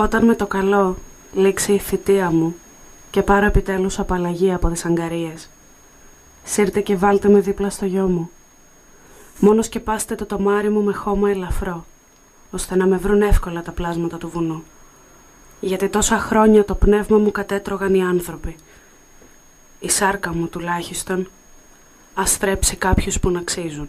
Όταν με το καλό λήξει η θητεία μου και πάρω επιτέλους απαλλαγή από τις αγκαρίες, σύρτε και βάλτε με δίπλα στο γιο μου. Μόνος σκεπάστε το τομάρι μου με χώμα ελαφρό, ώστε να με βρουν εύκολα τα πλάσματα του βουνού. Γιατί τόσα χρόνια το πνεύμα μου κατέτρωγαν οι άνθρωποι. Η σάρκα μου τουλάχιστον αστρέψει κάποιους που να αξίζουν.